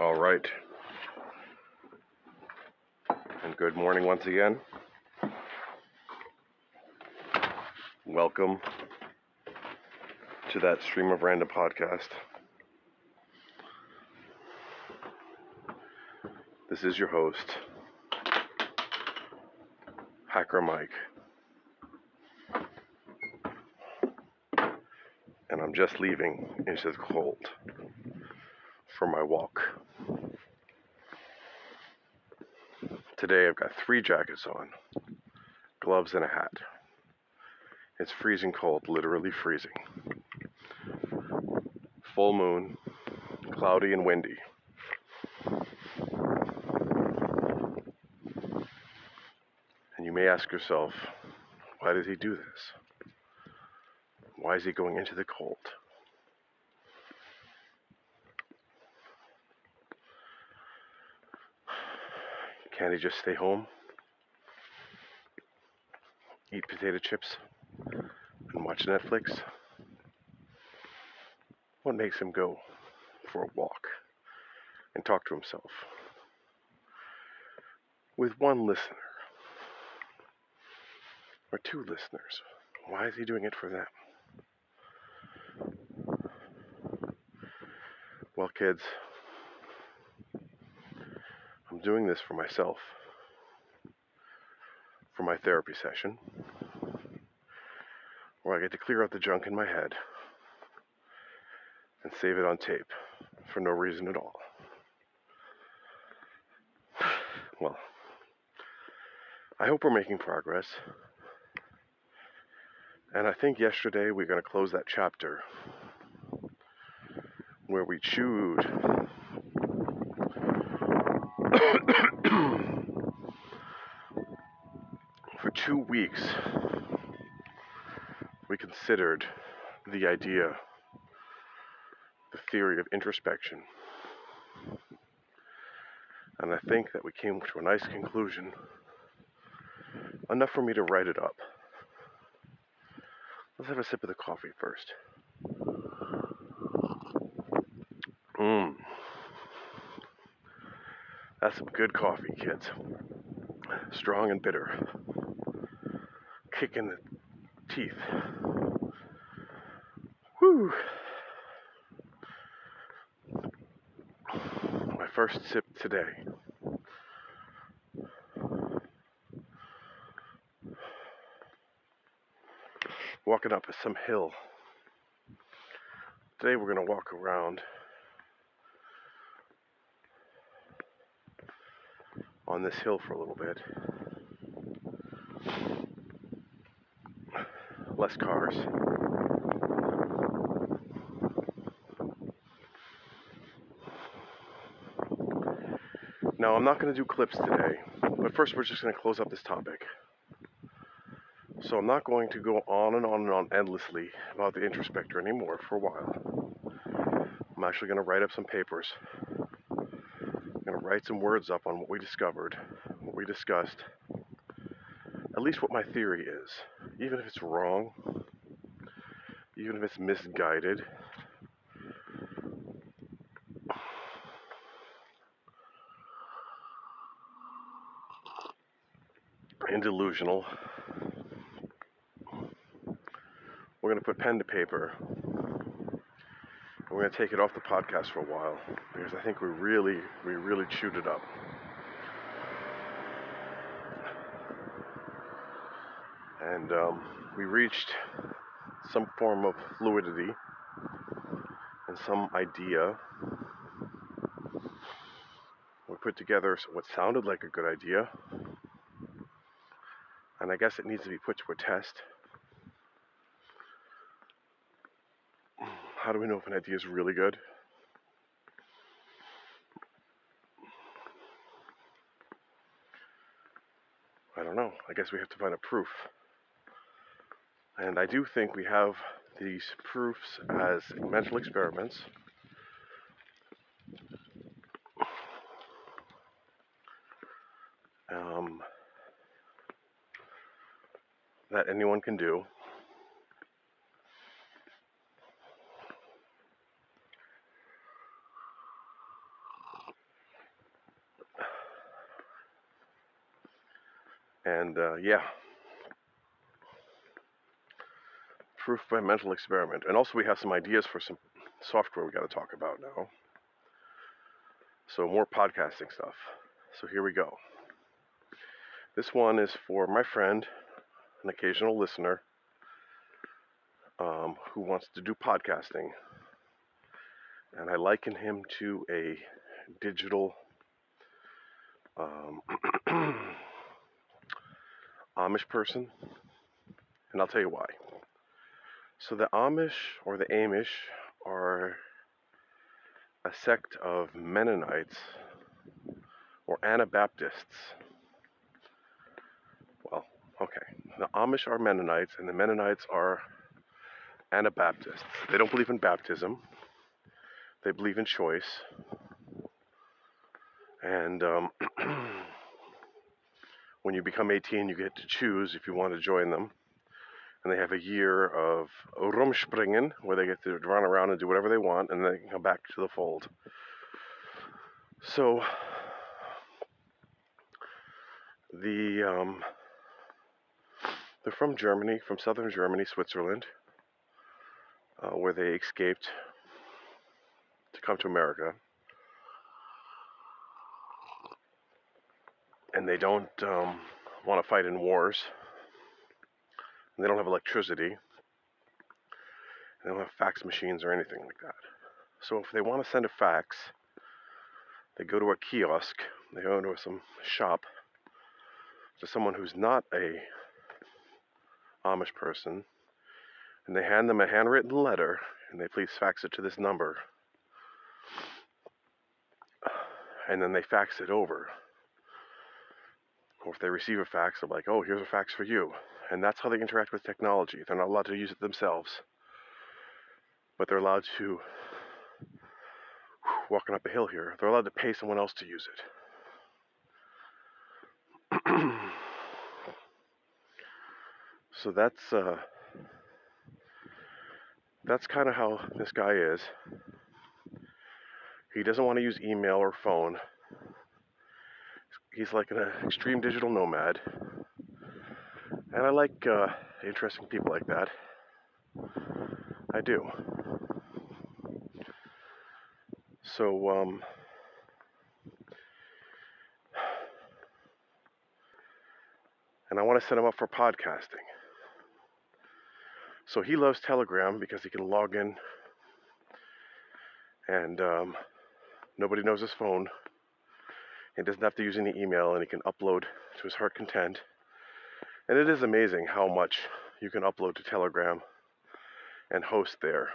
All right. And good morning once again. Welcome to that Stream of Random podcast. This is your host, Hacker Mike. And I'm just leaving into the cold for my walk. Today I've got three jackets on, gloves, and a hat. It's freezing cold, literally freezing. Full moon, cloudy and windy. And you may ask yourself, why does he do this? Why is he going into the cold? Can't just stay home? Eat potato chips and watch Netflix? What makes him go for a walk and talk to himself with one listener or two listeners? Why is he doing it for them? Well, kids, Doing this for myself, for my therapy session, where I get to clear out the junk in my head and save it on tape for no reason at all. Well, I hope we're making progress. And I think yesterday we're going to close that chapter where we chewed for two weeks we considered the idea the theory of introspection. And i think that we came to a nice conclusion enough for me to write it up. Let's have a sip of the coffee first Mmm. That's some good coffee, kids. Strong and bitter. Kick in the teeth. Whew. My first sip today. Walking up some hill. Today we're going to walk around on this hill for a little bit. Less cars. Now, I'm not going to do clips today, but first we're just going to close up this topic. So, I'm not going to go on and on and on endlessly about the introspector anymore for a while. I'm actually going to write up some papers write some words up on what we discovered, what we discussed, at least what my theory is. Even if it's wrong, even if it's misguided, and delusional, we're going to put pen to paper we're going to take it off the podcast for a while because I think we really, we really chewed it up. And um, we reached some form of fluidity and some idea. We put together what sounded like a good idea, and I guess it needs to be put to a test. How do we know if an idea is really good? I don't know. I guess we have to find a proof. And I do think we have these proofs as mental experiments. Um, that anyone can do. And uh, yeah, proof by mental experiment. And also, we have some ideas for some software we got to talk about now. So, more podcasting stuff. So, here we go. This one is for my friend, an occasional listener, um, who wants to do podcasting. And I liken him to a digital um, Amish person. And I'll tell you why. So, the Amish or the Amish are a sect of Mennonites or Anabaptists. Well, okay. The Amish are Mennonites, and the Mennonites are Anabaptists. They don't believe in baptism, they believe in choice. And um, when you become 18, you get to choose if you want to join them and they have a year of rumspringen where they get to run around and do whatever they want and then they can come back to the fold. So the um, they're from Germany, from southern Germany, Switzerland, uh, where they escaped to come to America. And they don't um, want to fight in wars they don't have electricity. They don't have fax machines or anything like that. So if they want to send a fax, they go to a kiosk, they go to some shop to someone who's not a Amish person, and they hand them a handwritten letter, and they please fax it to this number. And then they fax it over. Or if they receive a fax, they're like, oh, here's a fax for you and that's how they interact with technology. They're not allowed to use it themselves, but they're allowed to, walking up a hill here, they're allowed to pay someone else to use it. so that's uh, that's kind of how this guy is. He doesn't want to use email or phone. He's like an extreme digital nomad. And I like uh, interesting people like that. I do. So, um, and I want to set him up for podcasting. So he loves Telegram because he can log in and um, nobody knows his phone. He doesn't have to use any email and he can upload to his heart content and it is amazing how much you can upload to Telegram and host there.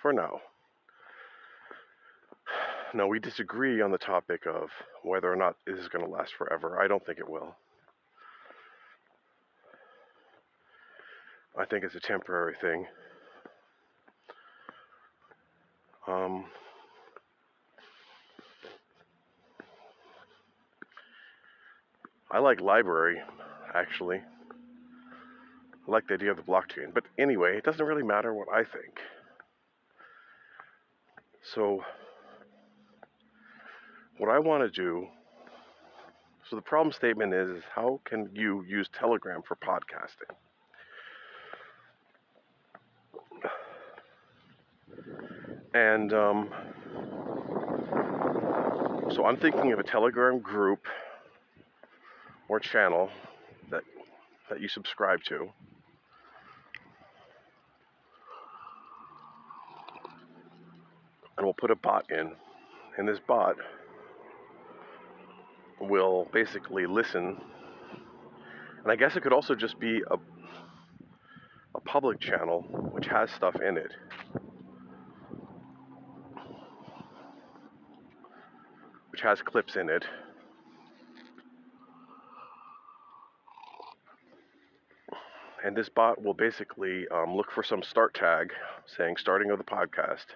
For now. Now, we disagree on the topic of whether or not this is going to last forever. I don't think it will. I think it's a temporary thing. Um, I like LBRY, actually. I like the idea of the blockchain. But anyway, it doesn't really matter what I think. So, what I want to do so the problem statement is, how can you use Telegram for podcasting? And um, so I'm thinking of a Telegram group or channel that that you subscribe to. And we'll put a bot in. And this bot will basically listen. And I guess it could also just be a, a public channel which has stuff in it. Which has clips in it and this bot will basically um, look for some start tag saying starting of the podcast.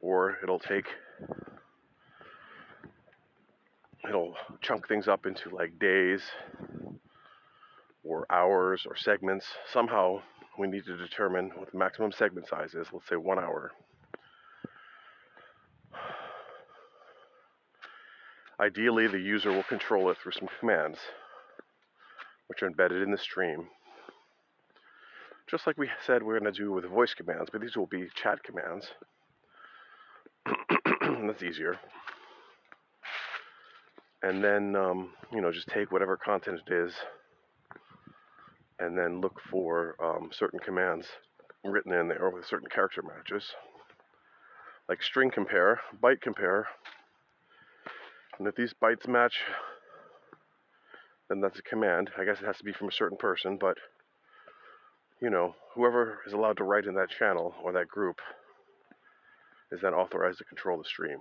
Or it'll take it'll chunk things up into like days or hours or segments. Somehow we need to determine what the maximum segment size is. Let's say one hour. Ideally, the user will control it through some commands, which are embedded in the stream. Just like we said we're going to do with voice commands, but these will be chat commands. That's easier. And then, um, you know, just take whatever content it is and then look for um, certain commands written in there with certain character matches, like string compare, byte compare. And if these bytes match, then that's a command. I guess it has to be from a certain person, but you know, whoever is allowed to write in that channel or that group is then authorized to control the stream.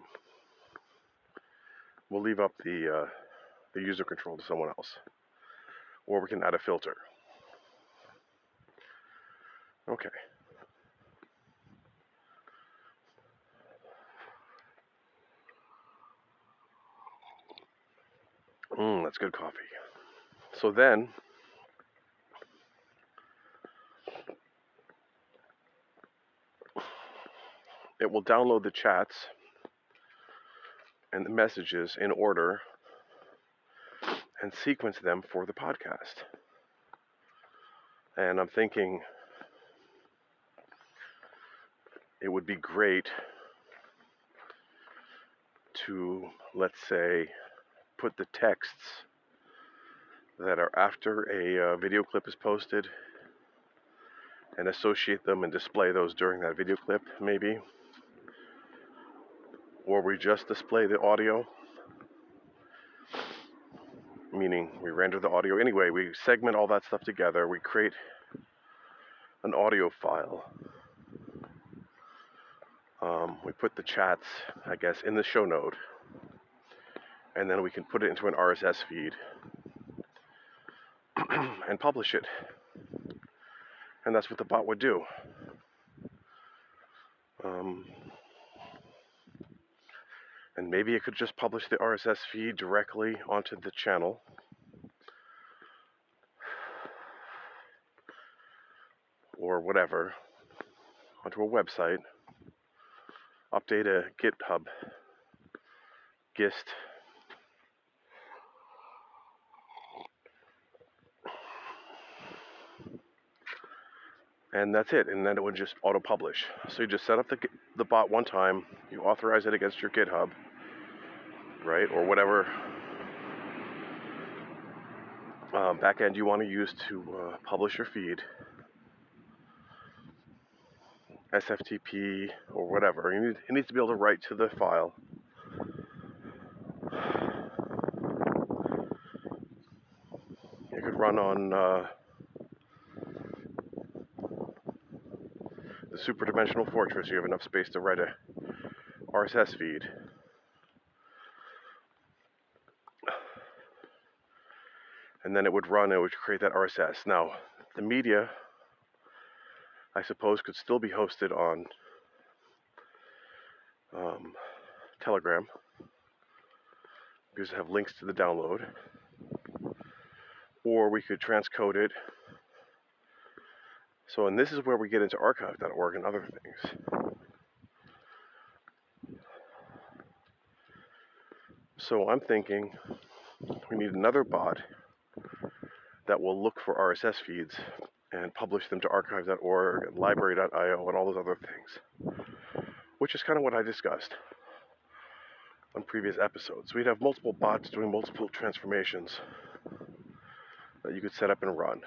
We'll leave up the uh, the user control to someone else, or we can add a filter. Okay. Mmm, that's good coffee. So then, it will download the chats and the messages in order and sequence them for the podcast. And I'm thinking it would be great to, let's say, put the texts that are after a uh, video clip is posted and associate them and display those during that video clip, maybe. Or we just display the audio, meaning we render the audio. Anyway, we segment all that stuff together, we create an audio file. Um, we put the chats, I guess, in the show note and then we can put it into an RSS feed and publish it. And that's what the bot would do. Um, and maybe it could just publish the RSS feed directly onto the channel. Or whatever, onto a website, update a GitHub, GIST and that's it. And then it would just auto publish. So you just set up the, the bot one time, you authorize it against your GitHub, right, or whatever uh, backend you want to use to uh, publish your feed, SFTP or whatever. You need, it needs to be able to write to the file. It could run on. Uh, the super dimensional fortress, you have enough space to write a RSS feed. And then it would run, it would create that RSS. Now, the media, I suppose, could still be hosted on um, Telegram because I have links to the download. Or we could transcode it so, and this is where we get into archive.org and other things. So, I'm thinking we need another bot that will look for RSS feeds and publish them to archive.org and lbry.io and all those other things, which is kind of what I discussed on previous episodes. We'd have multiple bots doing multiple transformations that you could set up and run.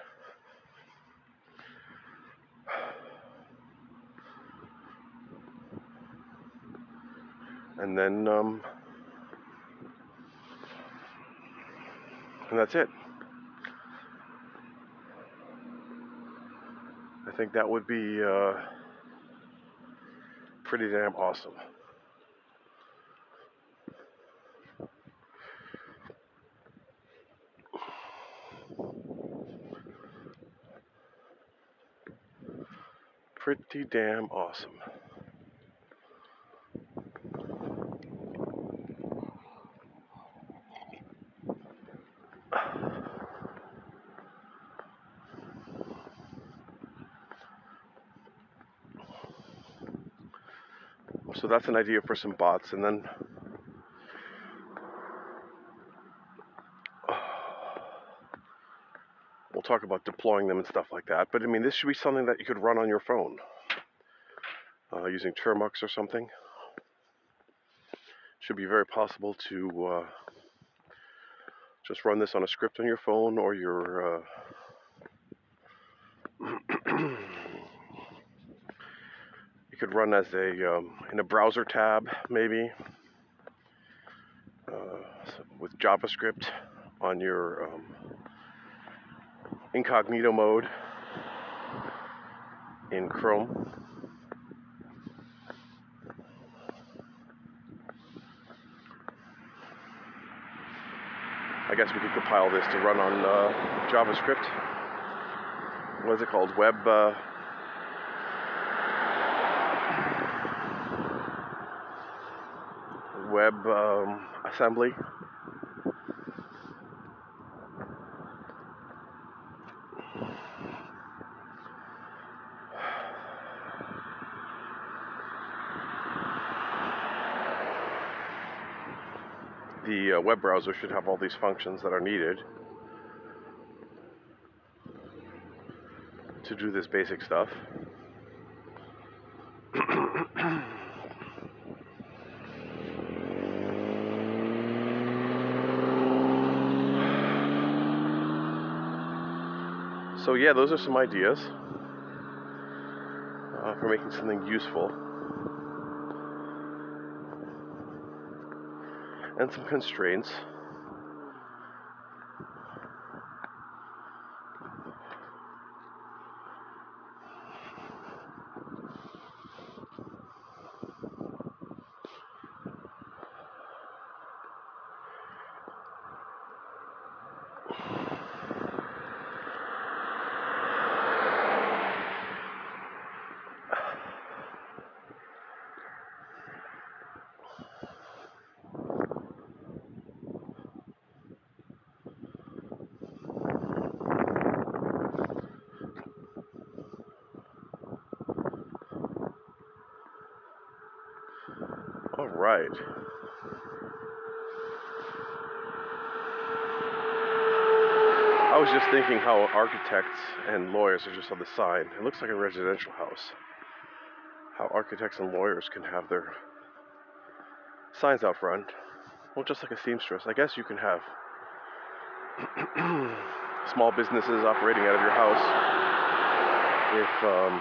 And then um, and that's it. I think that would be uh, pretty damn awesome. Pretty damn awesome. So that's an idea for some bots. And then we'll talk about deploying them and stuff like that. But I mean, this should be something that you could run on your phone uh, using Termux or something. Should be very possible to uh, just run this on a script on your phone or your. Uh, could run as a um, in a browser tab maybe uh, with JavaScript on your um, incognito mode in Chrome. I guess we could compile this to run on uh, JavaScript. What is it called? Web. Uh, web um, assembly. the uh, web browser should have all these functions that are needed to do this basic stuff. So yeah, those are some ideas uh, for making something useful. and some constraints. All right. I was just thinking how architects and lawyers are just on the side. It looks like a residential house. How architects and lawyers can have their signs out front. Well, just like a seamstress. I guess you can have small businesses operating out of your house if um,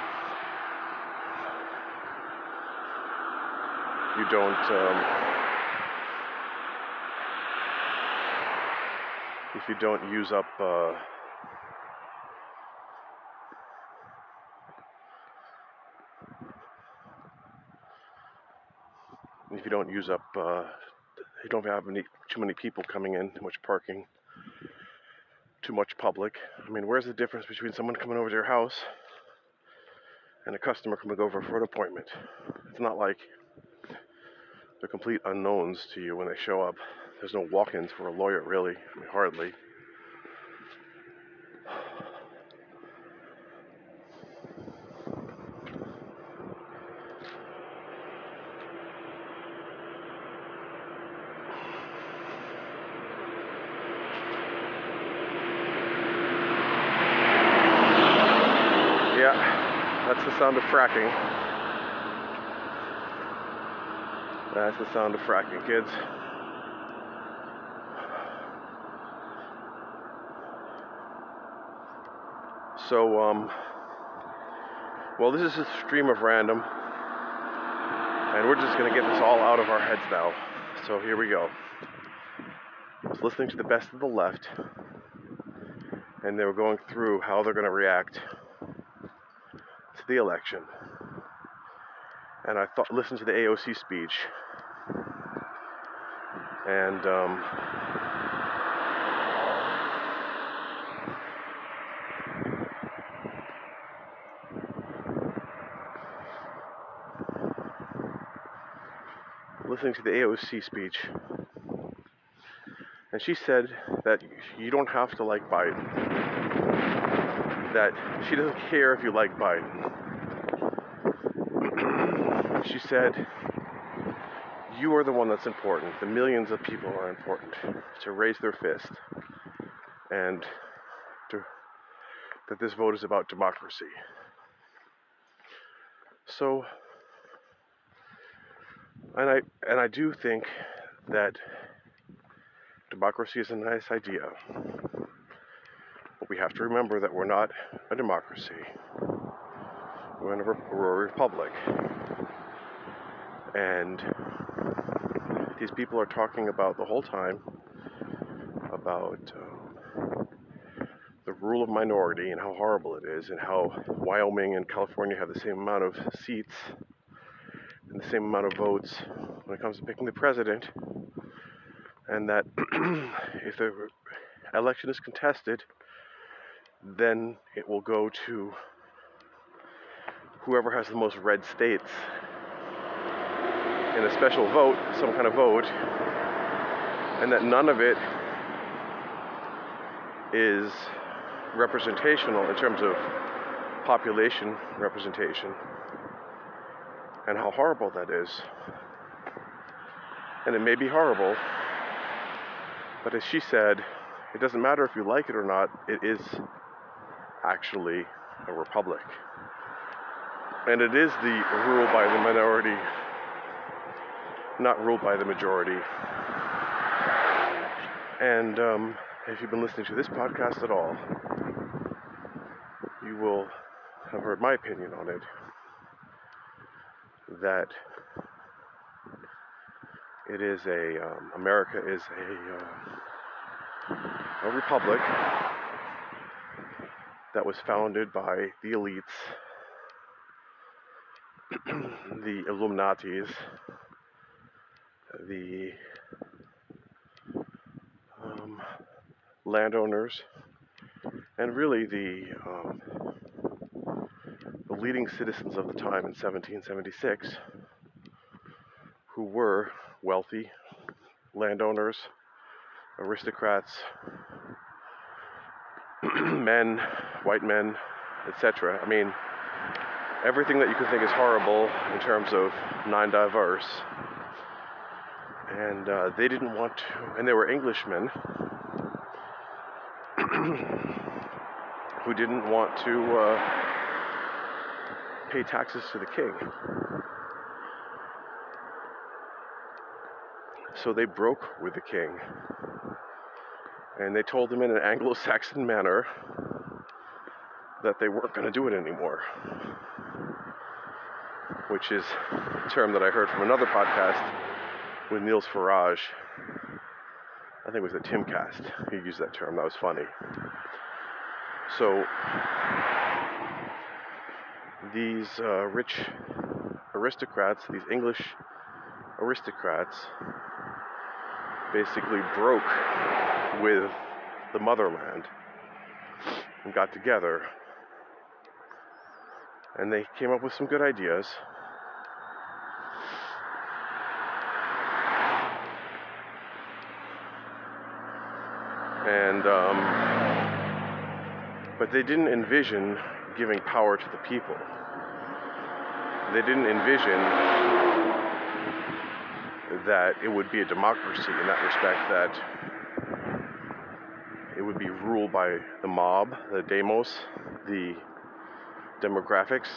you don't um, if you don't use up uh, you don't use up uh, you don't have any, too many people coming in too much parking too much public i mean where's the difference between someone coming over to your house and a customer coming over for an appointment it's not like they're complete unknowns to you when they show up. There's no walk ins for a lawyer, really. I mean, hardly. Yeah, that's the sound of fracking. That's the sound of fracking, kids. So, um, well, this is a stream of random, and we're just to get this all out of our heads now. So, here we go. I was listening to the best of the left, and they were going through how they're to react the election. And I thought, listened to the AOC speech, and um, listening to the AOC speech, and she said that you don't have to like Biden. That she doesn't care if you like Biden. She said you are the one that's important. The millions of people are important to raise their fist and to that this vote is about democracy. So, and I and I do think that democracy is a nice idea, but we have to remember that we're not a democracy. We're, a, we're a republic, and these people are talking about the whole time about um, the rule of minority and how horrible it is, and how Wyoming and California have the same amount of seats and the same amount of votes when it comes to picking the president, and that if the election is contested, then it will go to whoever has the most red states in a special vote, some kind of vote, and that none of it is representational in terms of population representation and how horrible that is. And it may be horrible, but as she said, it doesn't matter if you like it or not, it is actually a republic. And it is the rule by the minority, not ruled by the majority. And um, if you've been listening to this podcast at all, you will have heard my opinion on it that it is a um, America is a, uh, a republic that was founded by the elites, the Illuminatis, the um, landowners, and really the um, the leading citizens of the time in 1776 who were wealthy landowners, aristocrats, men, white men, etc. I mean, everything that you could think is horrible in terms of non diverse. And uh, they didn't want to, and they were Englishmen who didn't want to uh, pay taxes to the king. So they broke with the king. And they told him in an Anglo Saxon manner that they weren't going to do it anymore. Which is a term that I heard from another podcast with Nigel Farage. I think it was the Timcast. He used that term. That was funny. So these uh, rich aristocrats, these English aristocrats, basically broke with the motherland and got together. And they came up with some good ideas. And, um, but they didn't envision giving power to the people. They didn't envision that it would be a democracy in that respect, that it would be ruled by the mob, the demos, the demographics,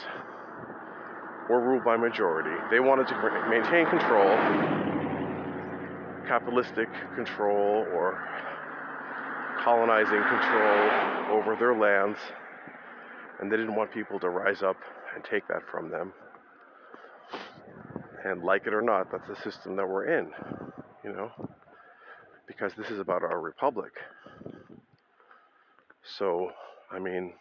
or ruled by majority. They wanted to maintain control, capitalistic control, or colonizing control over their lands and they didn't want people to rise up and take that from them. And like it or not, that's the system that we're in, you know, because this is about our republic. So, I mean,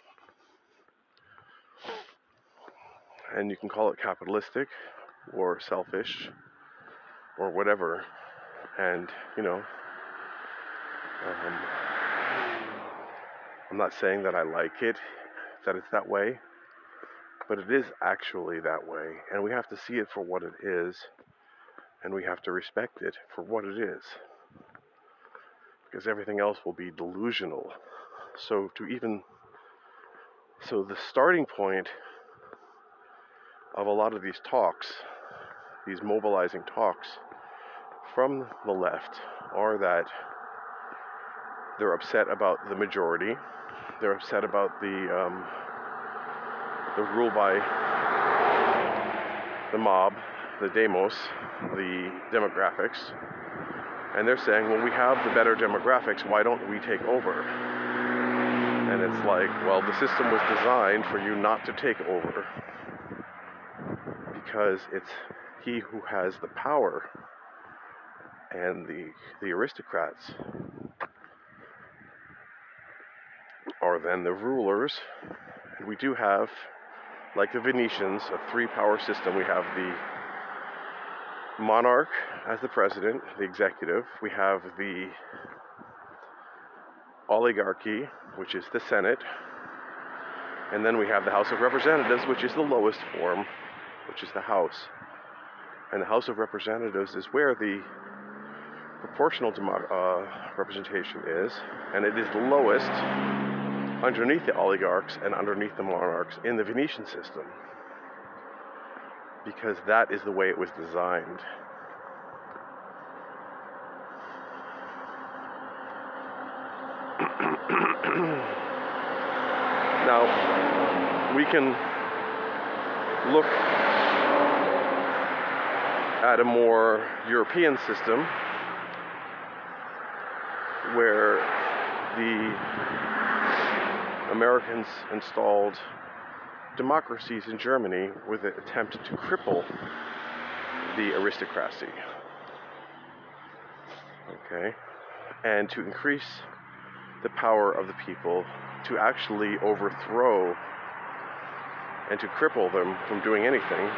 and you can call it capitalistic or selfish or whatever. And, you know, um, I'm not saying that I like it that it's that way, but it is actually that way, and we have to see it for what it is, and we have to respect it for what it is, because everything else will be delusional. So, to even so, the starting point of a lot of these talks, these mobilizing talks from the left, are that they're upset about the majority they're upset about the um, the rule by the mob, the demos, the demographics, and they're saying, well, we have the better demographics. Why don't we take over? And it's like, well, the system was designed for you not to take over because it's he who has the power and the the aristocrats then the rulers. And we do have like the Venetians a three power system. We have the monarch as the president the executive. We have the oligarchy which is the senate. And then we have the house of representatives which is the lowest form which is the house. And the House of Representatives is where the proportional demo- uh, representation is, and it is the lowest underneath the oligarchs and underneath the monarchs in the Venetian system, because that is the way it was designed. now, we can look at a more European system where the Americans installed democracies in Germany with an attempt to cripple the aristocracy. Okay? And to increase the power of the people to actually overthrow and to cripple them from doing anything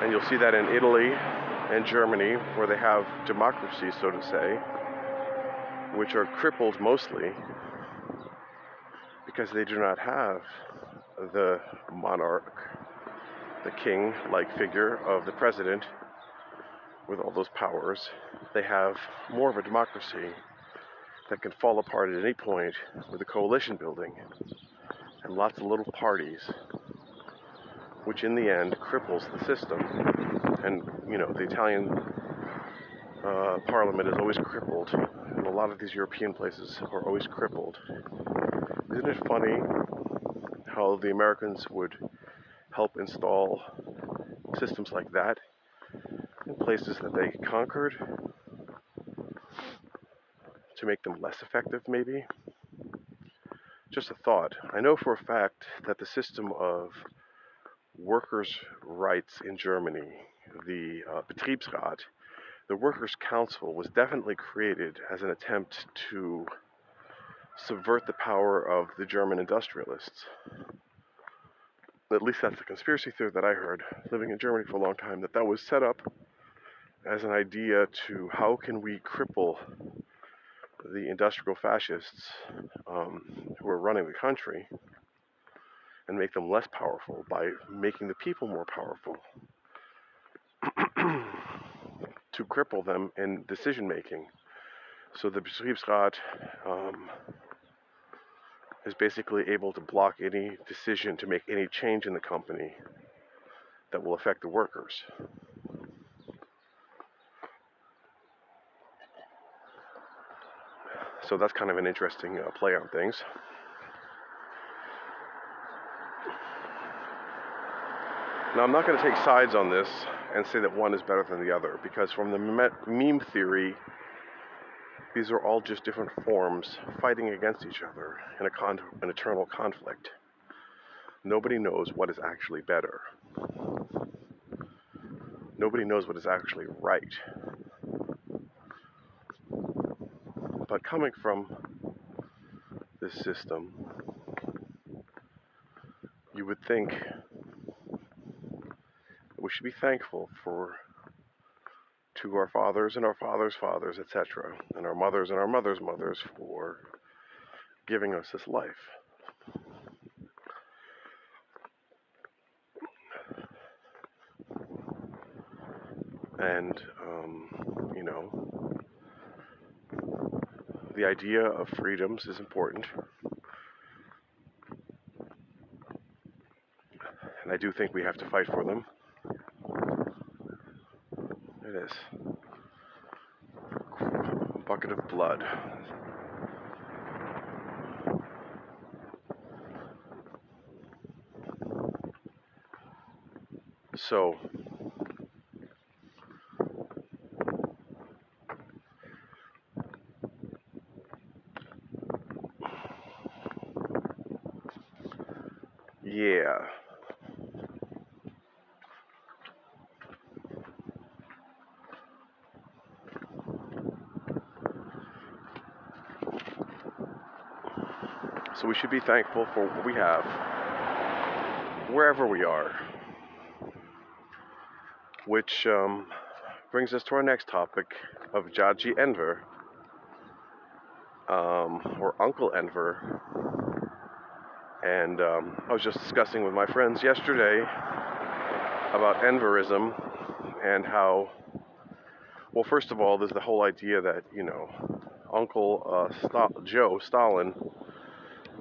and you'll see that in Italy and Germany, where they have democracies, so to say, which are crippled mostly because they do not have the monarch, the king like figure of the president with all those powers. They have more of a democracy that can fall apart at any point with a coalition building and lots of little parties which in the end cripples the system. And, you know, the Italian uh, parliament is always crippled, and a lot of these European places are always crippled. Isn't it funny how the Americans would help install systems like that in places that they conquered to make them less effective, maybe? Just a thought. I know for a fact that the system of workers' rights in Germany, the uh, Betriebsrat, the Workers' Council, was definitely created as an attempt to subvert the power of the German industrialists. At least that's the conspiracy theory that I heard, living in Germany for a long time, that that was set up as an idea to how can we cripple the industrial fascists um, who are running the country and make them less powerful by making the people more powerful to cripple them in decision making. So the Betriebsrat um, is basically able to block any decision to make any change in the company that will affect the workers. So that's kind of an interesting uh, play on things. Now, I'm not going to take sides on this and say that one is better than the other because, from the meme theory, these are all just different forms fighting against each other in a con- an eternal conflict. Nobody knows what is actually better. Nobody knows what is actually right. But coming from this system, you would think we should be thankful for to our fathers and our fathers' fathers, etc., and our mothers and our mothers' mothers for giving us this life. And, um, you know, the idea of freedoms is important. And I do think we have to fight for them this. Bucket of blood. So, we should be thankful for what we have, wherever we are. Which um, brings us to our next topic of Xhaxhi Enver, um, or Uncle Enver. And um, I was just discussing with my friends yesterday about Enverism and how, well, first of all, there's the whole idea that, you know, Uncle uh, St- Joe Stalin,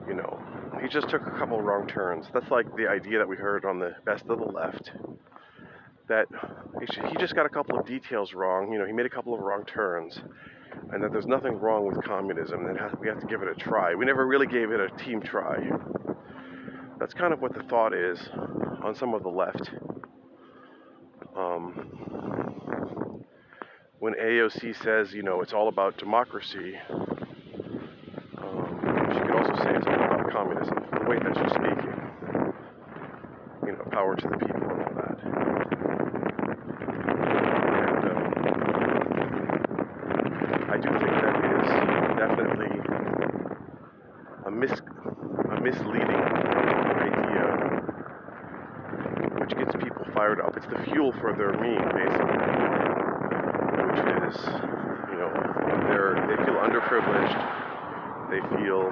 you know, he just took a couple wrong turns. That's like the idea that we heard on the Best of the Left. That he just got a couple of details wrong. You know, he made a couple of wrong turns, and that there's nothing wrong with communism. And we have to give it a try. We never really gave it a team try. That's kind of what the thought is on some of the left. Um, when AOC says, you know, it's all about democracy, um, she could also say it's all about communism, the way that she's speaking. You know, power to the people and all that. And um, I do think that is definitely a, mis- a misleading idea, which gets people fired up. It's the fuel for their meme, basically, which is, you know, they're they feel underprivileged, they feel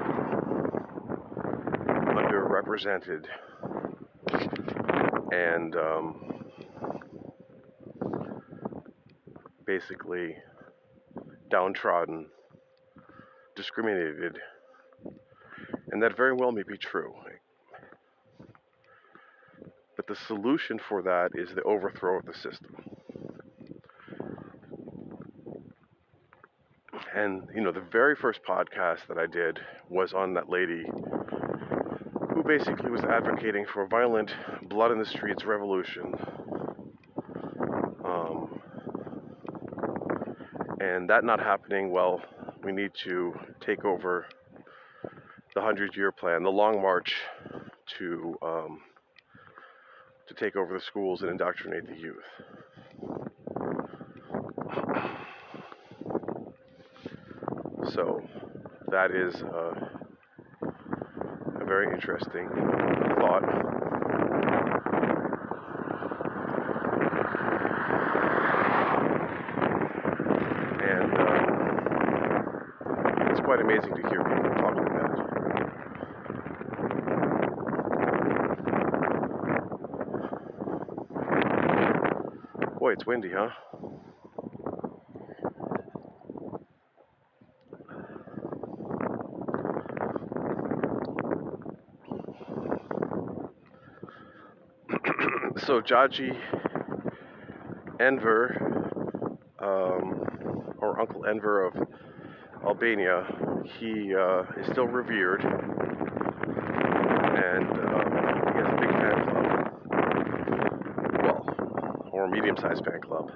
underrepresented, and um, basically downtrodden, discriminated, and that very well may be true. But the solution for that is the overthrow of the system. And, you know, the very first podcast that I did was on that lady basically was advocating for a violent, blood in the streets revolution. Um, and that not happening, well, we need to take over the 100 year plan, the long march to. Um, to take over the schools and indoctrinate the youth. So that is uh, very interesting thought. And uh, it's quite amazing to hear people talk like that. Boy, it's windy, huh? So Xhaxhi Enver, um, or Uncle Enver of Albania, he uh, is still revered, and um, he has a big fan club. Well, or a medium-sized fan club,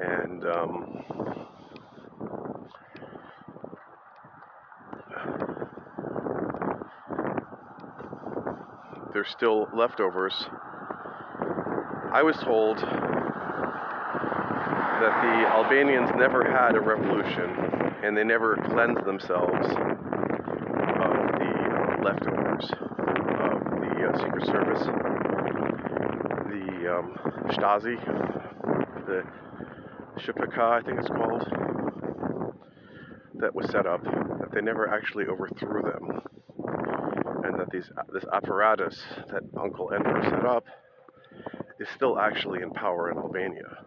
and um, there's still leftovers. I was told that the Albanians never had a revolution and they never cleansed themselves of the leftovers of the uh, Secret Service, the um, Stasi, the Shpk, I think it's called, that was set up, that they never actually overthrew them these uh, this apparatus that Uncle Enver set up is still actually in power in Albania.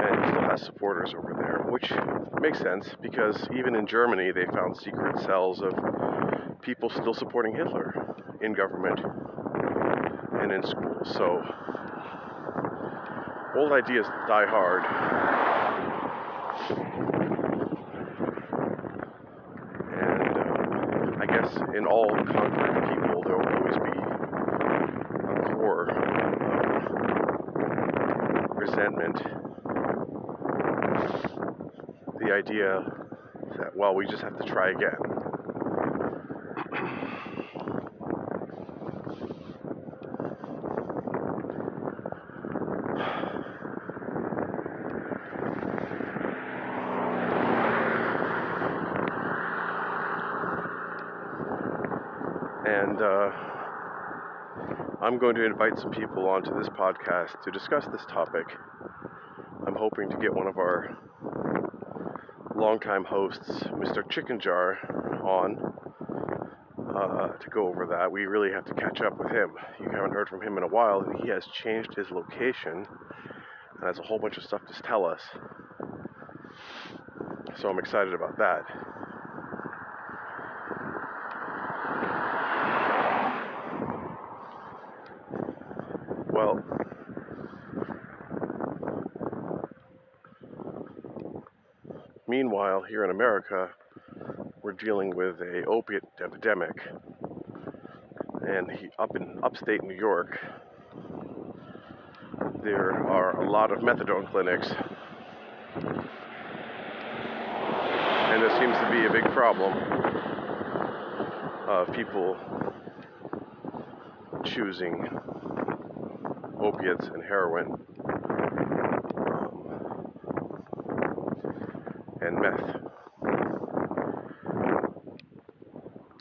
And he still has supporters over there, which makes sense because even in Germany they found secret cells of people still supporting Hitler in government and in schools. So old ideas die hard. And uh, I guess in all conquering people there will always be a core of resentment. The idea that, well, we just have to try again. and uh, I'm going to invite some people onto this podcast to discuss this topic. I'm hoping to get one of our longtime hosts, Mr. Chicken Jar, on uh, to go over that. We really have to catch up with him. You haven't heard from him in a while, he has changed his location and has a whole bunch of stuff to tell us. So I'm excited about that. Well, meanwhile, here in America, we're dealing with a opiate epidemic, and he, up in upstate New York, there are a lot of methadone clinics, and there seems to be a big problem of people choosing opiates and heroin um, and meth.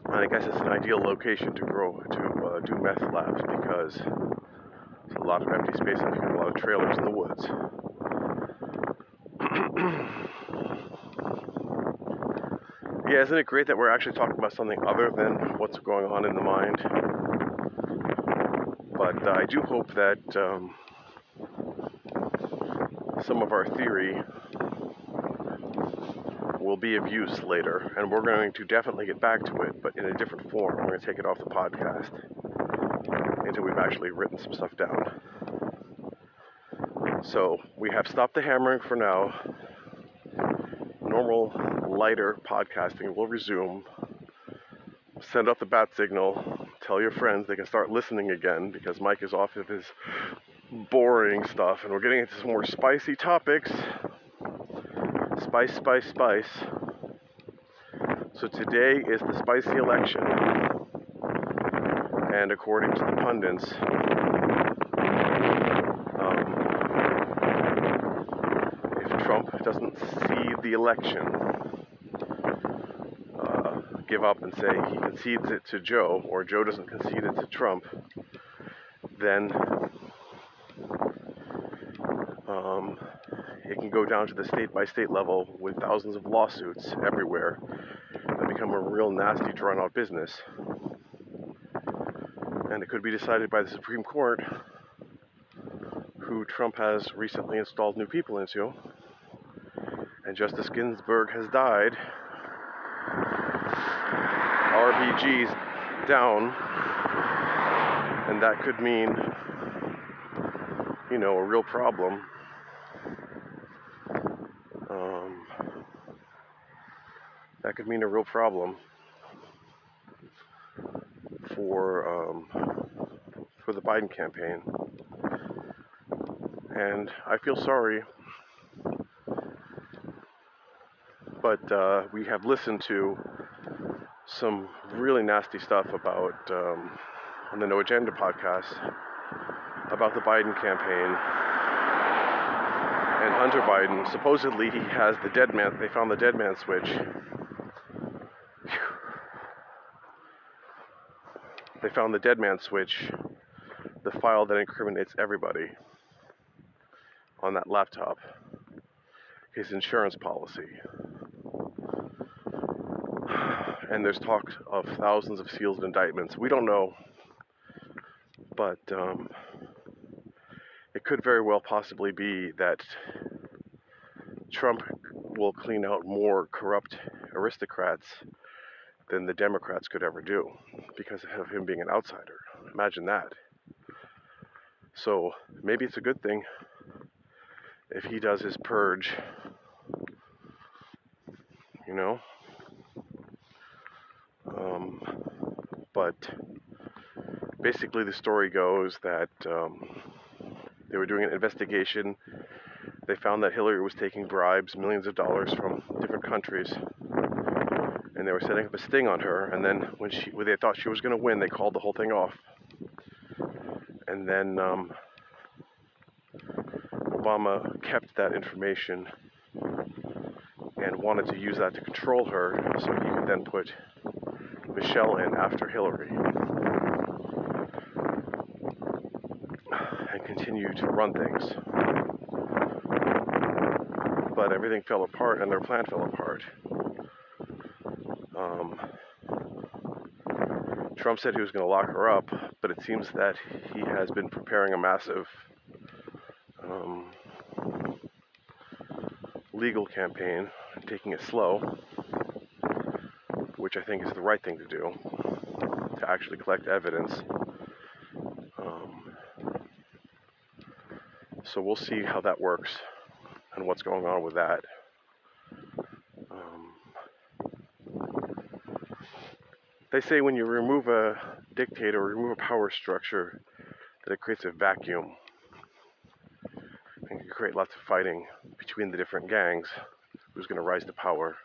And I guess it's an ideal location to grow to uh, do meth labs because there's a lot of empty space and a lot of trailers in the woods. yeah, isn't it great that we're actually talking about something other than what's going on in the mind? But uh, I do hope that um, some of our theory will be of use later, and we're going to definitely get back to it, but in a different form. We're going to take it off the podcast until we've actually written some stuff down. So we have stopped the hammering for now. Normal, lighter podcasting will resume. Send out the bat signal tell your friends they can start listening again because Mike is off of his boring stuff and we're getting into some more spicy topics. Spice, spice, spice. So today is the spicy election. And according to the pundits, um, if Trump doesn't see the election, give up and say he concedes it to Joe or Joe doesn't concede it to Trump, then um, it can go down to the state by state level with thousands of lawsuits everywhere that become a real nasty, drawn out business. And it could be decided by the Supreme Court, who Trump has recently installed new people into. And Justice Ginsburg has died RBG's down, and that could mean, you know, a real problem. That could mean a real problem for um, for the Biden campaign, and I feel sorry. But uh, we have listened to some really nasty stuff about um, on the No Agenda podcast about the Biden campaign and Hunter Biden. Supposedly, he has the dead man. They found the dead man switch. They found the dead man switch, the file that incriminates everybody on that laptop, his insurance policy and there's talk of thousands of sealed indictments. We don't know, but um, it could very well possibly be that Trump will clean out more corrupt aristocrats than the Democrats could ever do because of him being an outsider. Imagine that. So maybe it's a good thing if he does his purge, you know. Um, but basically, the story goes that um, they were doing an investigation. They found that Hillary was taking bribes, millions of dollars from different countries, they were setting up a sting on her. And then when she, when they thought she was going to win, they called the whole thing off. And then um, Obama kept that information and wanted to use that to control her, so he could then put Michelle in after Hillary. And continue to run things. But everything fell apart and their plan fell apart. Um, Trump said he was going to lock her up, but it seems that he has been preparing a massive um, legal campaign, taking it slow, which I think is the right thing to do, to actually collect evidence. Um, so we'll see how that works and what's going on with that. Um, they say when you remove a dictator or remove a power structure, that it creates a vacuum and can create lots of fighting between the different gangs who's going to rise to power.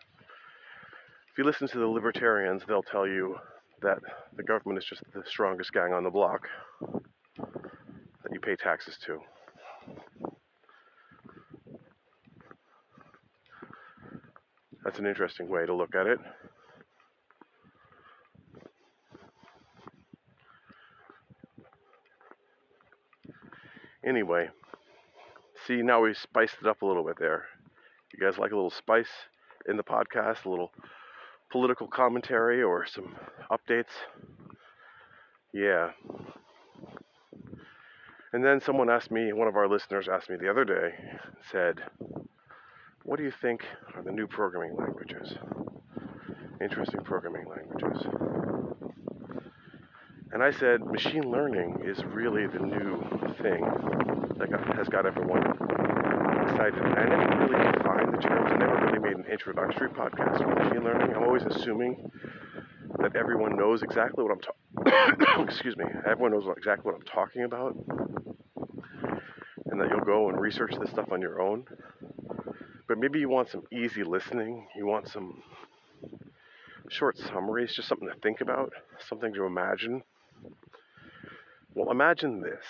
If you listen to the libertarians, they'll tell you that the government is just the strongest gang on the block that you pay taxes to. That's an interesting way to look at it. Anyway, see, now we spiced it up a little bit there. You guys like a little spice in the podcast, a little political commentary or some updates? Yeah. And then someone asked me, one of our listeners asked me the other day, said, What do you think are the new programming languages? Interesting programming languages. And I said, machine learning is really the new thing that got, has got everyone excited. And I never really defined the terms. I never really made an introductory podcast for machine learning. I'm always assuming that everyone knows exactly what I'm talking. excuse me. Everyone knows exactly what I'm talking about, and that you'll go and research this stuff on your own. But maybe you want some easy listening. You want some short summaries, just something to think about, something to imagine. Well, imagine this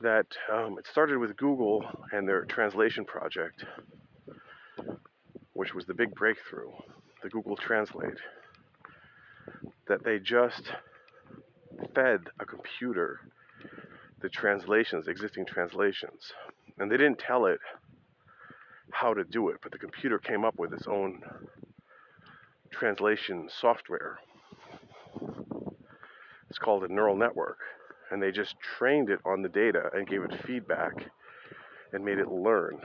that um, it started with Google and their translation project, which was the big breakthrough, the Google Translate, that they just fed a computer the translations, existing translations. And they didn't tell it how to do it, but the computer came up with its own translation software it's called a neural network. And they just trained it on the data and gave it feedback and made it learn.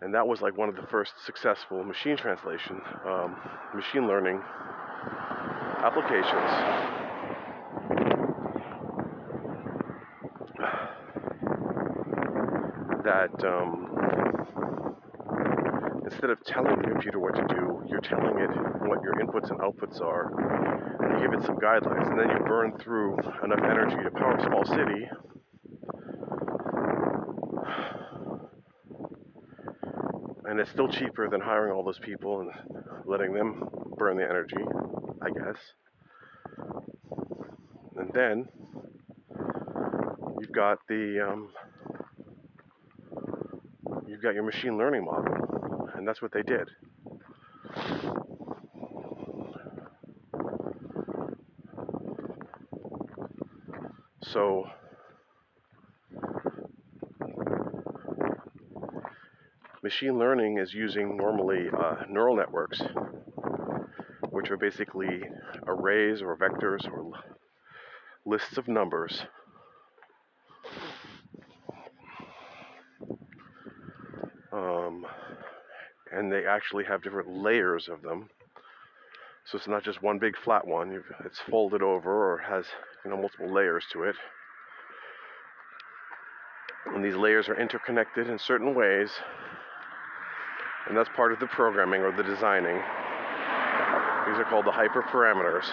And that was like one of the first successful machine translation, um, machine learning applications. That um, instead of telling the computer what to do, you're telling it what your inputs and outputs are and you give it some guidelines, and then you burn through enough energy to power a small city. And it's still cheaper than hiring all those people and letting them burn the energy, I guess. And then you've got the um, you've got your machine learning model, and that's what they did. So machine learning is using normally uh, neural networks, which are basically arrays or vectors or lists of numbers. Um, they actually have different layers of them. So it's not just one big flat one, it's folded over or has you know multiple layers to it. And these layers are interconnected in certain ways. And that's part of the programming or the designing. These are called the hyperparameters.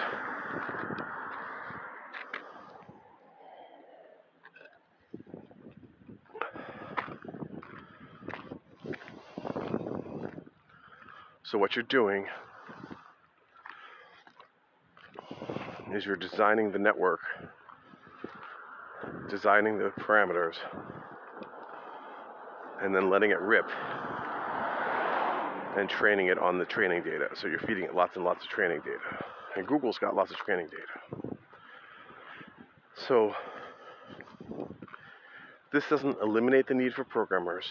So what you're doing is you're designing the network, designing the parameters, and then letting it rip and training it on the training data. So you're feeding it lots and lots of training data. And Google's got lots of training data. So this doesn't eliminate the need for programmers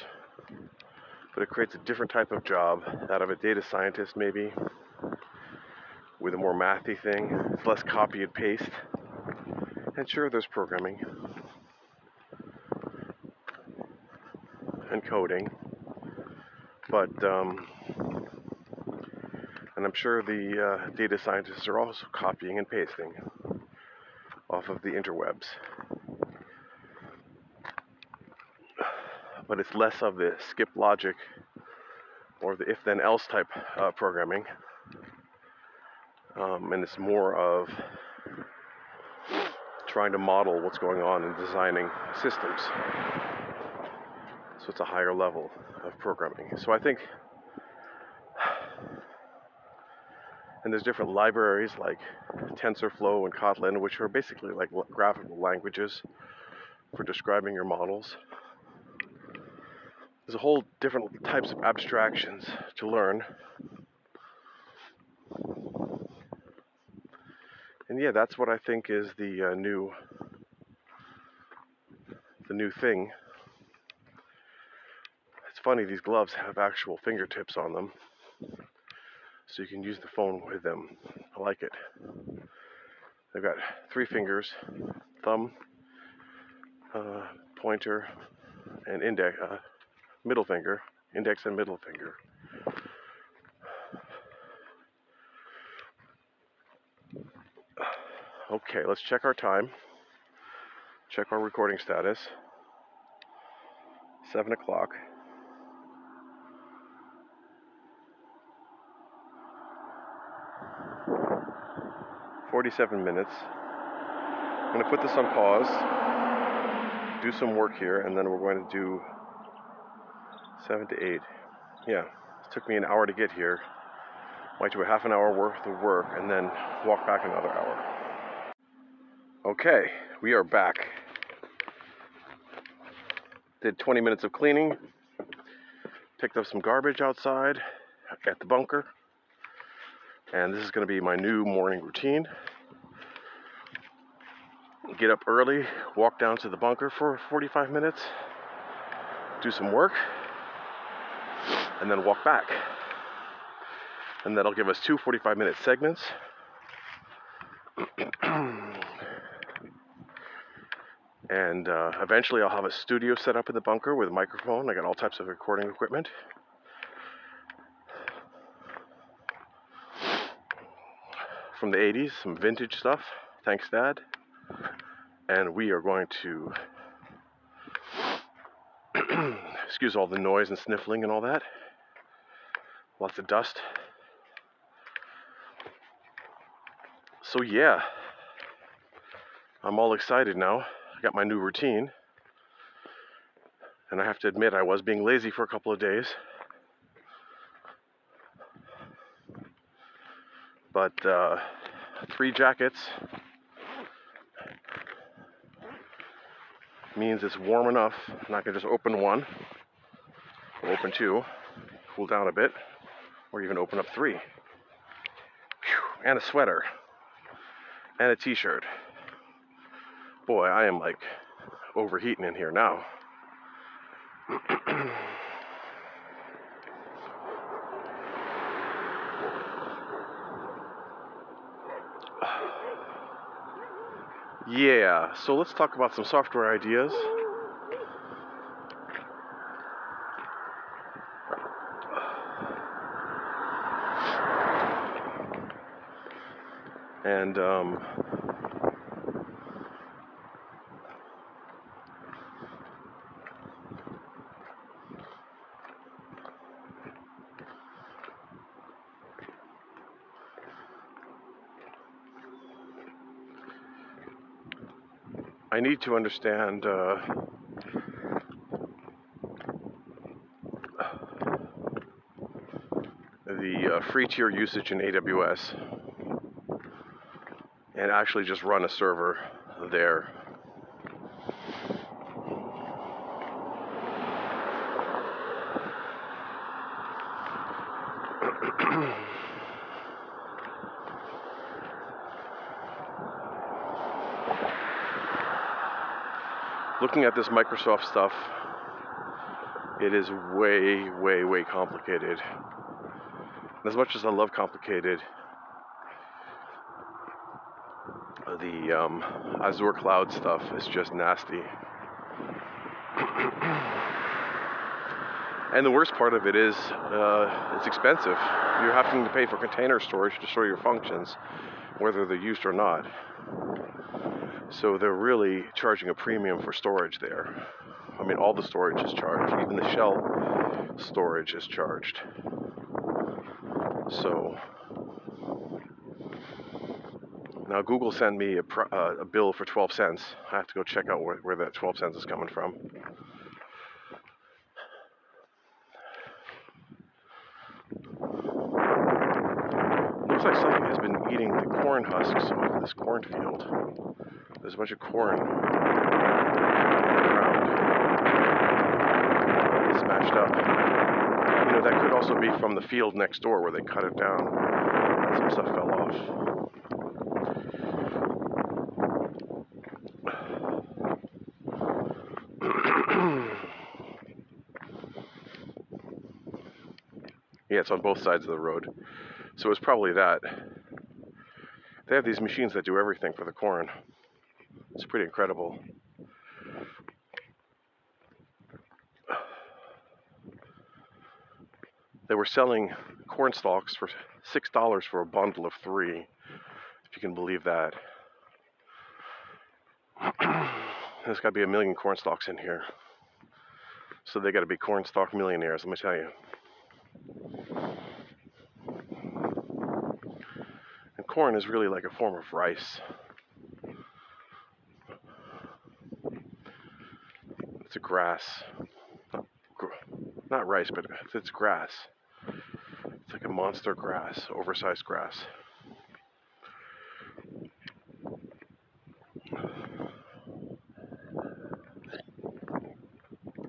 but it creates a different type of job, that of a data scientist maybe, with a more mathy thing. It's less copy and paste. And sure, there's programming and coding, but um, and I'm sure the uh, data scientists are also copying and pasting off of the interwebs. But it's less of the skip logic or the if then else type uh, programming. Um, and it's more of trying to model what's going on in designing systems. So it's a higher level of programming. So I think, and there's different libraries like TensorFlow and Kotlin, which are basically like graphical languages for describing your models there's a whole different types of abstractions to learn. And yeah, that's what I think is the uh, new the new thing. It's funny these gloves have actual fingertips on them. So you can use the phone with them. I like it. They've got three fingers, thumb, uh, pointer, and index, uh, middle finger, index and middle finger. Okay, let's check our time. Check our recording status. 7 o'clock. Forty-seven minutes. I'm going to put this on pause, do some work here, and then we're going to do seven to eight. Yeah, it took me an hour to get here. Might do a half an hour worth of work and then walk back another hour. Okay, we are back. Did 20 minutes of cleaning, picked up some garbage outside at the bunker, and this is going to be my new morning routine. Get up early, walk down to the bunker for 45 minutes, do some work, and then walk back. And that'll give us two 45 minute segments. and uh, eventually I'll have a studio set up in the bunker with a microphone. I got all types of recording equipment. From the 80s, some vintage stuff. Thanks, Dad. And we are going to excuse all the noise and sniffling and all that. Lots of dust. So, yeah, I'm all excited now. I got my new routine. And I have to admit, I was being lazy for a couple of days. But uh, three jackets means it's warm enough, and I can just open one, open two, cool down a bit, or even open up three. Whew, and a sweater, and a t shirt. Boy, I am like overheating in here now. yeah, so let's talk about some software ideas. and um, I need to understand uh, the uh, free tier usage in AWS and actually just run a server there. Looking at this Microsoft stuff, it is way, way, way complicated. As much as I love complicated, the um, Azure cloud stuff is just nasty. and the worst part of it is uh, it's expensive. You're having to pay for container storage to store your functions, whether they're used or not. So they're really charging a premium for storage there. I mean, all the storage is charged, even the shell storage is charged. So now Google sent me a, pr- uh, a bill for 12 cents. I have to go check out where, where that 12 cents is coming from. Looks like something has been eating the corn husks off of this cornfield. There's a bunch of corn on the ground, smashed up. You know, that could also be from the field next door where they cut it down. Some stuff fell off. On both sides of the road. So it's probably that. They have these machines that do everything for the corn. It's pretty incredible. They were selling corn stalks for six dollars for a bundle of three, if you can believe that. There's got to be a million corn stalks in here. So they got to be corn stalk millionaires, let me tell you. And corn is really like a form of rice. It's a grass. Not, rice, but it's grass. It's like a monster grass, oversized grass.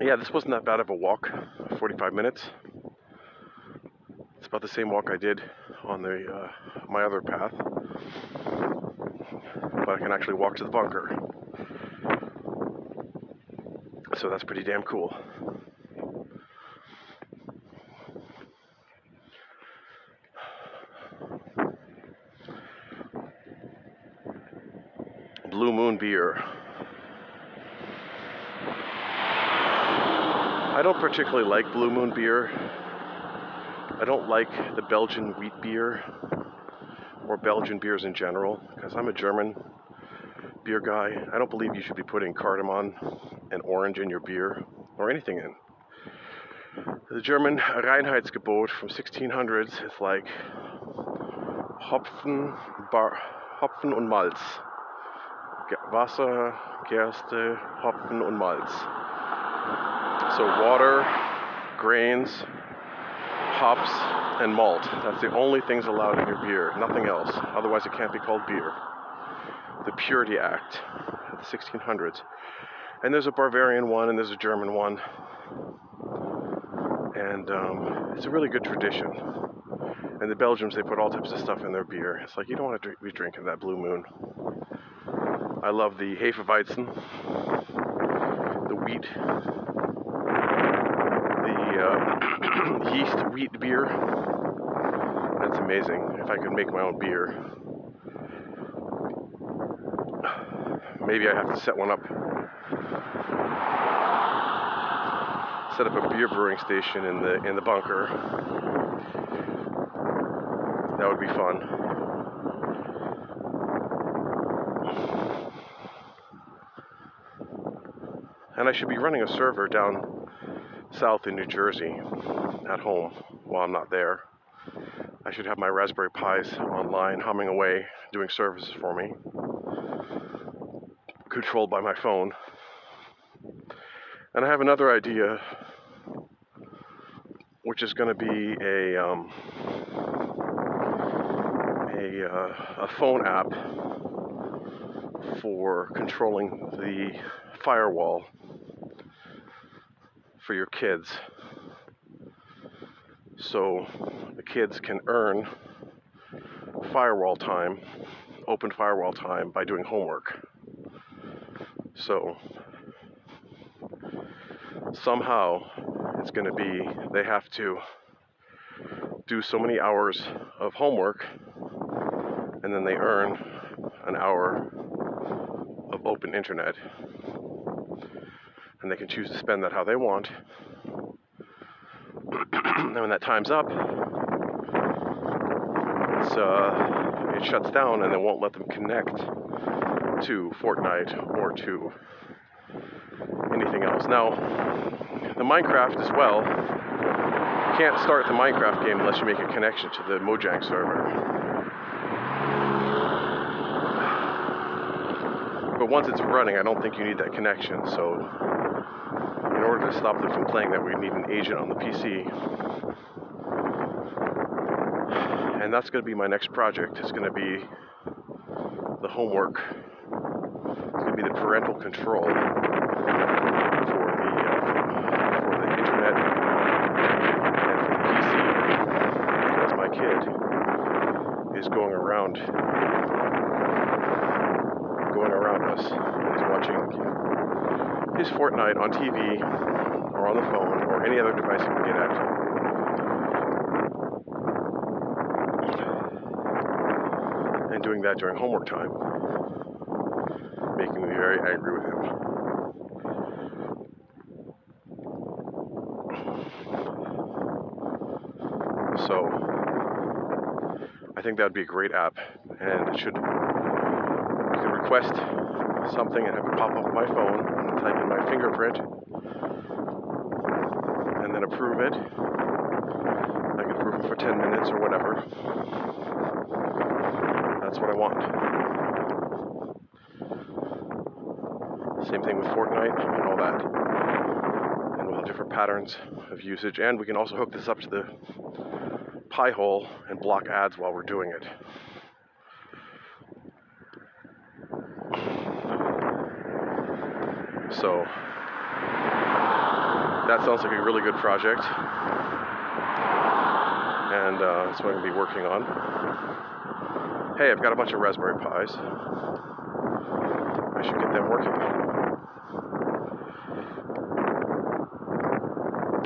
Yeah, this wasn't that bad of a walk, 45 minutes. About the same walk I did on the uh, my other path, but I can actually walk to the bunker. So that's pretty damn cool. Blue Moon beer. I don't particularly like Blue Moon beer. I don't like the Belgian wheat beer or Belgian beers in general because I'm a German beer guy. I don't believe you should be putting cardamom and orange in your beer or anything in. The German Reinheitsgebot from 1600s is like Hopfen, Bar, Hopfen und Malz. Wasser, Gerste, Hopfen und Malz. So water, grains, hops, and malt. That's the only things allowed in your beer, nothing else. Otherwise, it can't be called beer. The Purity Act of the 1600s. And there's a Bavarian one and there's a German one. And um, it's a really good tradition. And the Belgians, they put all types of stuff in their beer. It's like you don't want to be drinking that Blue Moon. I love the Hefeweizen, the wheat, yeast wheat beer. That's amazing. If I could make my own beer, maybe I have to set one up. Set up a beer brewing station in the in the bunker. That would be fun. And I should be running a server down south in New Jersey at home while I'm not there. I should have my Raspberry Pis online humming away, doing services for me. controlled by my phone. And I have another idea, which is going to be a um, a, uh, a phone app for controlling the firewall for your kids. So the kids can earn firewall time, open firewall time by doing homework. So somehow it's going to be they have to do so many hours of homework and then they earn an hour of open internet and they can choose to spend that how they want and when that time's up uh, it shuts down and they won't let them connect to Fortnite or to anything else. Now, the Minecraft as well, you can't start the Minecraft game unless you make a connection to the Mojang server. Once it's running, I don't think you need that connection. So, in order to stop them from playing that, we need an agent on the PC and that's going to be my next project. It's going to be the homework. It's going to be the parental control for the uh, internet and for the PC because my kid is going around going around us and is his Fortnite on TV or on the phone or any other device you can get at. and doing that during homework time, making me very angry with him. So, I think that would be a great app, and it should. You can request something and have it pop up on my phone, and type in my fingerprint, and then approve it. I can approve it for 10 minutes or whatever. That's what I want. Same thing with Fortnite and all that. And we'll have different patterns of usage. And we can also hook this up to the Pi-hole and block ads while we're doing it. So that sounds like a really good project. And uh, that's what I'm going to be working on hey, I've got a bunch of Raspberry Pis. I should get them working.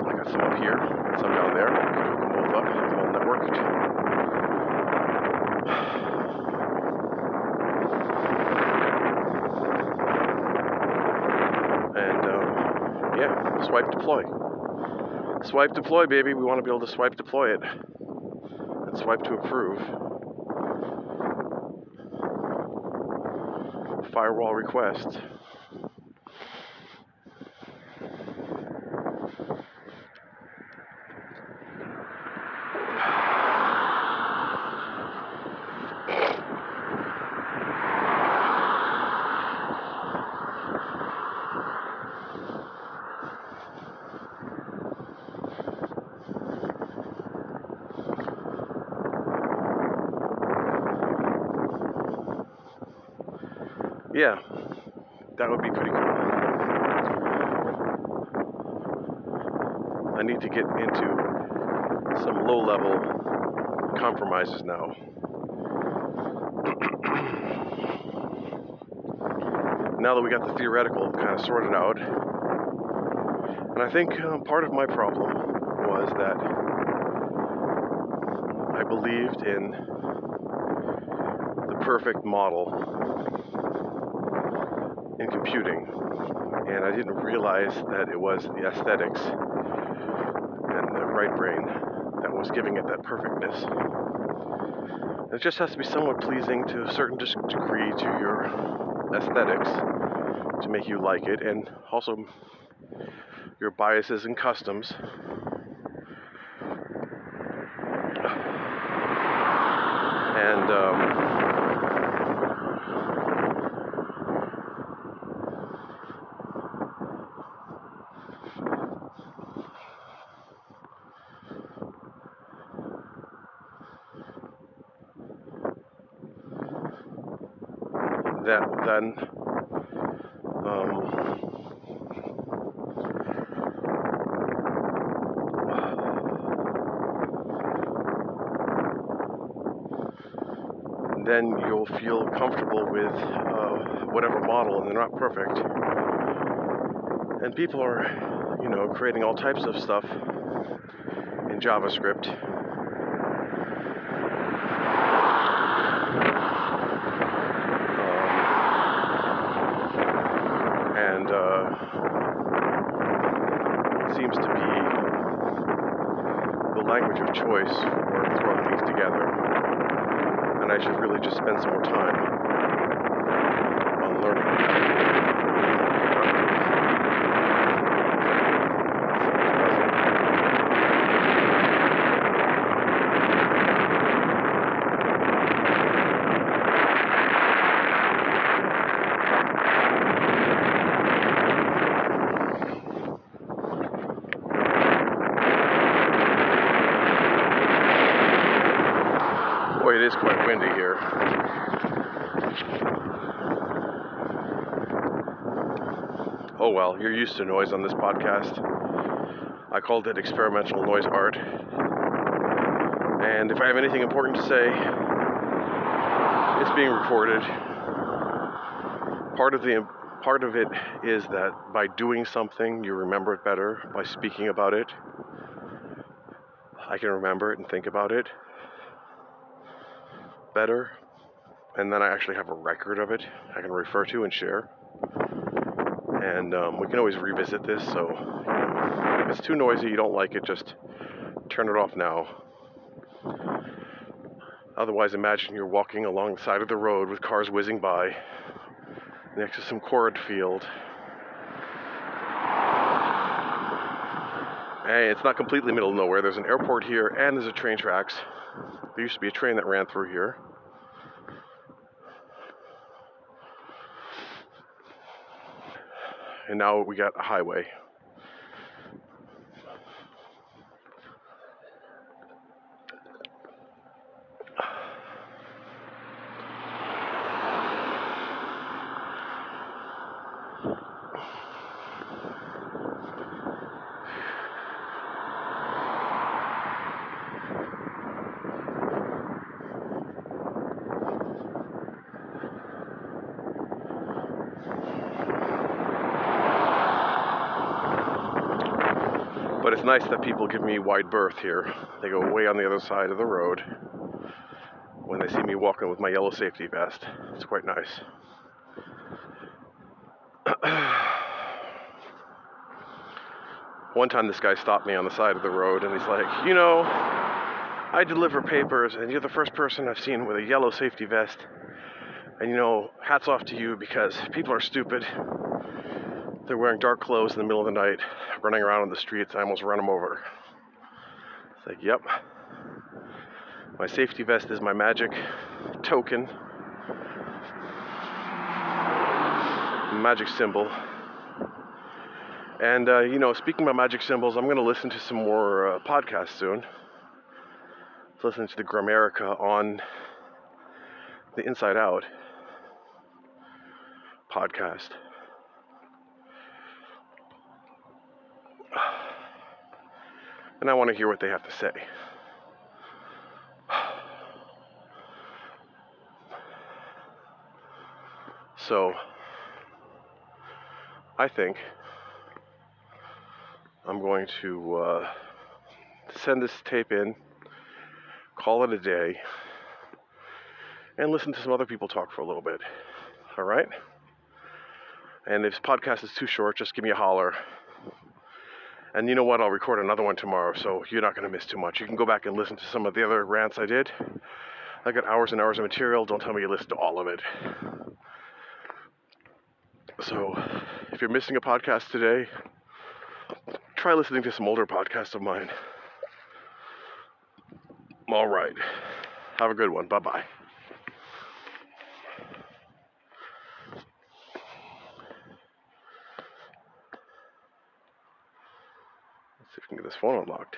I got some up here, got some down there. I can hook them both up, have them all networked. And um, yeah, swipe deploy. Swipe deploy, baby. We want to be able to swipe deploy it. And swipe to approve. firewall request. yeah, that would be pretty cool. I need to get into some low level compromises now. now that we got the theoretical kind of sorted out, and I think um, part of my problem was that I believed in the perfect model in computing, and I didn't realize that it was the aesthetics right brain that was giving it that perfectness. it just has to be somewhat pleasing to a certain degree to your aesthetics to make you like it, and also your biases and customs. And um, then um, then you'll feel comfortable with uh, whatever model, and they're not perfect. And people are, you know, creating all types of stuff in JavaScript. Um, and uh, it seems to be the language of choice for throwing things together. And I should really just spend some more time on learning. Boy, it is quite windy here. Oh well, you're used to noise on this podcast. I called it experimental noise art. And if I have anything important to say, it's being recorded. Part of the part of it is that by doing something, you remember it better. By speaking about it, I can remember it and think about it better. And then I actually have a record of it I can refer to and share. And um, we can always revisit this. So, you know, if it's too noisy, you don't like it, just turn it off now. Otherwise, imagine you're walking along the side of the road with cars whizzing by next to some cornfield. Hey, it's not completely middle of nowhere. There's an airport here and there's a train tracks. There used to be a train that ran through here. And now we got a highway. Nice that people give me wide berth here. They go way on the other side of the road when they see me walking with my yellow safety vest. It's quite nice. One time, this guy stopped me on the side of the road and he's like, You know, I deliver papers, and you're the first person I've seen with a yellow safety vest. And you know, hats off to you because people are stupid. They're wearing dark clothes in the middle of the night, running around on the streets. I almost run them over. It's like, yep. My safety vest is my magic token, magic symbol. And, uh, you know, speaking about magic symbols, I'm going to listen to some more uh, podcasts soon. Let's listen to the Grammarica on the Inside Out podcast. And I want to hear what they have to say. So, I think I'm going to uh, send this tape in, call it a day, and listen to some other people talk for a little bit. All right? And if this podcast is too short, just give me a holler. And you know what? I'll record another one tomorrow, so you're not going to miss too much. You can go back and listen to some of the other rants I did. I got hours and hours of material. Don't tell me you listened to all of it. So, if you're missing a podcast today, try listening to some older podcasts of mine. All right. Have a good one. Bye bye. Let's see if we can get this phone unlocked.